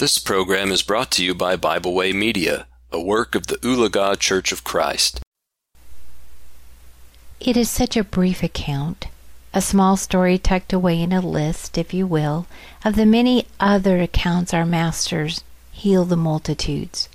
This program is brought to you by Bible Way Media, a work of the Ulaga Church of Christ. It is such a brief account, a small story tucked away in a list, if you will, of the many other accounts our masters heal the multitudes.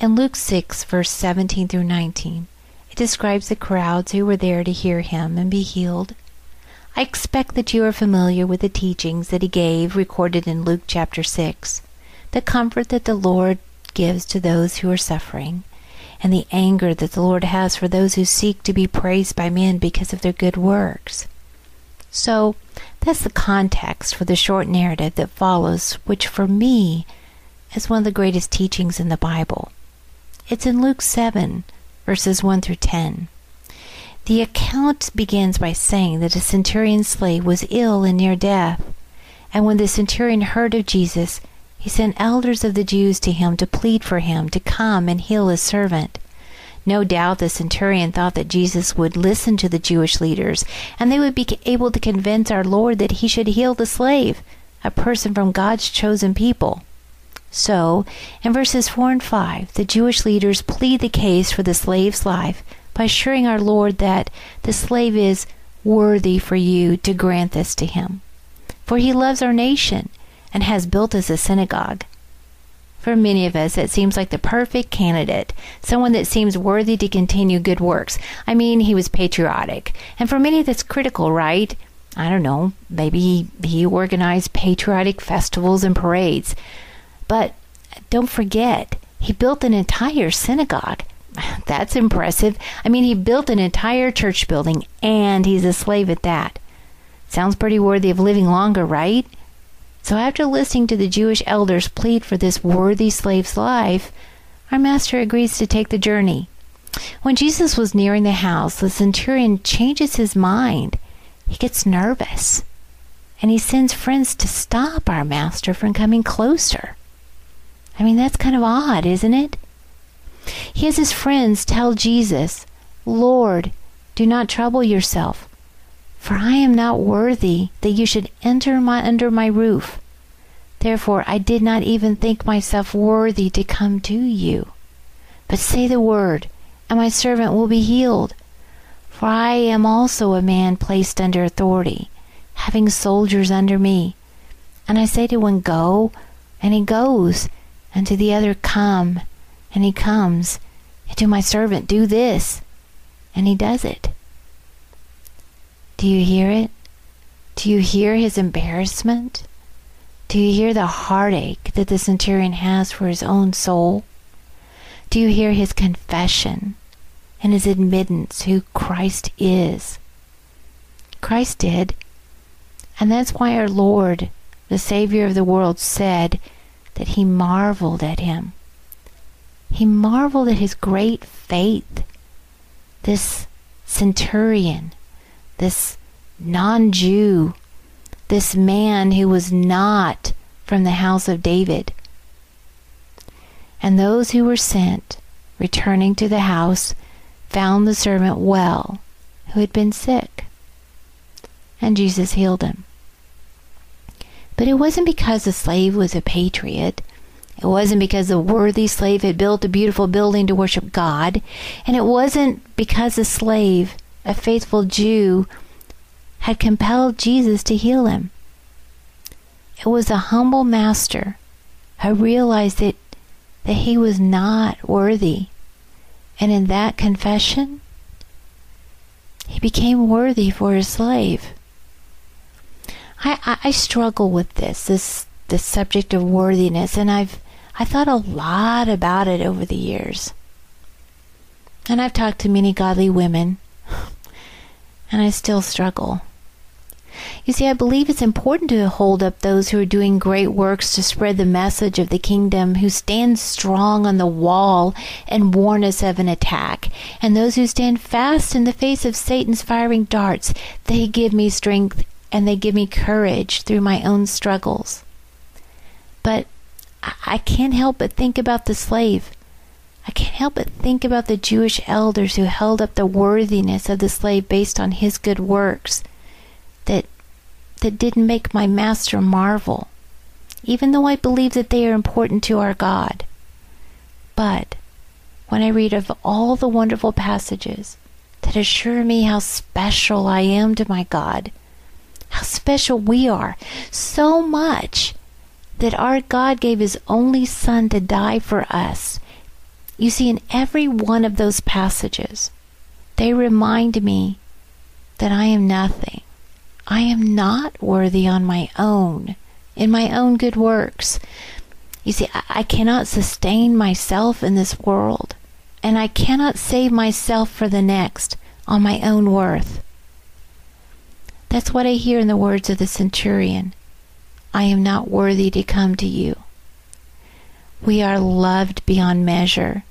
In Luke 6, verse 17 through 19, it describes the crowds who were there to hear him and be healed. I expect that you are familiar with the teachings that he gave recorded in Luke chapter 6, the comfort that the Lord gives to those who are suffering, and the anger that the Lord has for those who seek to be praised by men because of their good works. So, that's the context for the short narrative that follows, which for me is one of the greatest teachings in the Bible. It's in Luke 7, verses 1 through 10. The account begins by saying that a centurion's slave was ill and near death, and when the centurion heard of Jesus, he sent elders of the Jews to him to plead for him to come and heal his servant. No doubt the centurion thought that Jesus would listen to the Jewish leaders, and they would be able to convince our Lord that he should heal the slave, a person from God's chosen people. So, in verses 4 and 5, the Jewish leaders plead the case for the slave's life by assuring our Lord that the slave is worthy for you to grant this to him. For he loves our nation and has built us a synagogue. For many of us, it seems like the perfect candidate, someone that seems worthy to continue good works. I mean, he was patriotic. And for many, that's critical, right? I don't know, maybe he organized patriotic festivals and parades. But don't forget, he built an entire synagogue. That's impressive. I mean, he built an entire church building, and he's a slave at that. Sounds pretty worthy of living longer, right? So, after listening to the Jewish elders plead for this worthy slave's life, our master agrees to take the journey. When Jesus was nearing the house, the centurion changes his mind. He gets nervous, and he sends friends to stop our master from coming closer. I mean, that's kind of odd, isn't it? He has his friends tell Jesus, Lord, do not trouble yourself, for I am not worthy that you should enter my, under my roof. Therefore I did not even think myself worthy to come to you. But say the word, and my servant will be healed. For I am also a man placed under authority, having soldiers under me. And I say to one, Go, and he goes, and to the other, Come, and he comes, and to my servant, Do this, and he does it. Do you hear it? Do you hear his embarrassment? Do you hear the heartache that the centurion has for his own soul? Do you hear his confession and his admittance who Christ is? Christ did. And that's why our Lord, the Savior of the world, said that he marveled at him. He marveled at his great faith. This centurion, this non Jew, this man who was not from the house of David. And those who were sent, returning to the house, found the servant well, who had been sick. And Jesus healed him. But it wasn't because the slave was a patriot. It wasn't because the worthy slave had built a beautiful building to worship God. And it wasn't because the slave, a faithful Jew, had compelled Jesus to heal him. It was a humble master who realized that, that he was not worthy. And in that confession, he became worthy for his slave. I, I, I struggle with this, this this subject of worthiness, and I've I thought a lot about it over the years. And I've talked to many godly women, and I still struggle. You see, I believe it's important to hold up those who are doing great works to spread the message of the kingdom, who stand strong on the wall and warn us of an attack. And those who stand fast in the face of Satan's firing darts, they give me strength and they give me courage through my own struggles. But I can't help but think about the slave. I can't help but think about the Jewish elders who held up the worthiness of the slave based on his good works that that didn't make my master marvel. even though I believe that they are important to our God. But when I read of all the wonderful passages that assure me how special I am to my God, how special we are, so much that our God gave His only Son to die for us. You see, in every one of those passages, they remind me that I am nothing. I am not worthy on my own, in my own good works. You see, I cannot sustain myself in this world, and I cannot save myself for the next on my own worth. That's what I hear in the words of the centurion. I am not worthy to come to you. We are loved beyond measure.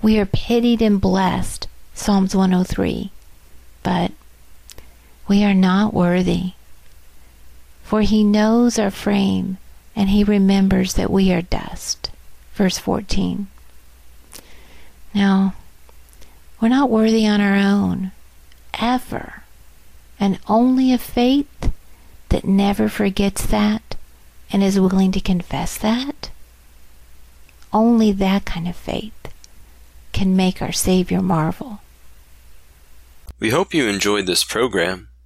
We are pitied and blessed. Psalms 103. But we are not worthy. For he knows our frame and he remembers that we are dust. Verse 14. Now, we're not worthy on our own, ever. And only a faith that never forgets that and is willing to confess that, only that kind of faith can make our Savior marvel. We hope you enjoyed this program.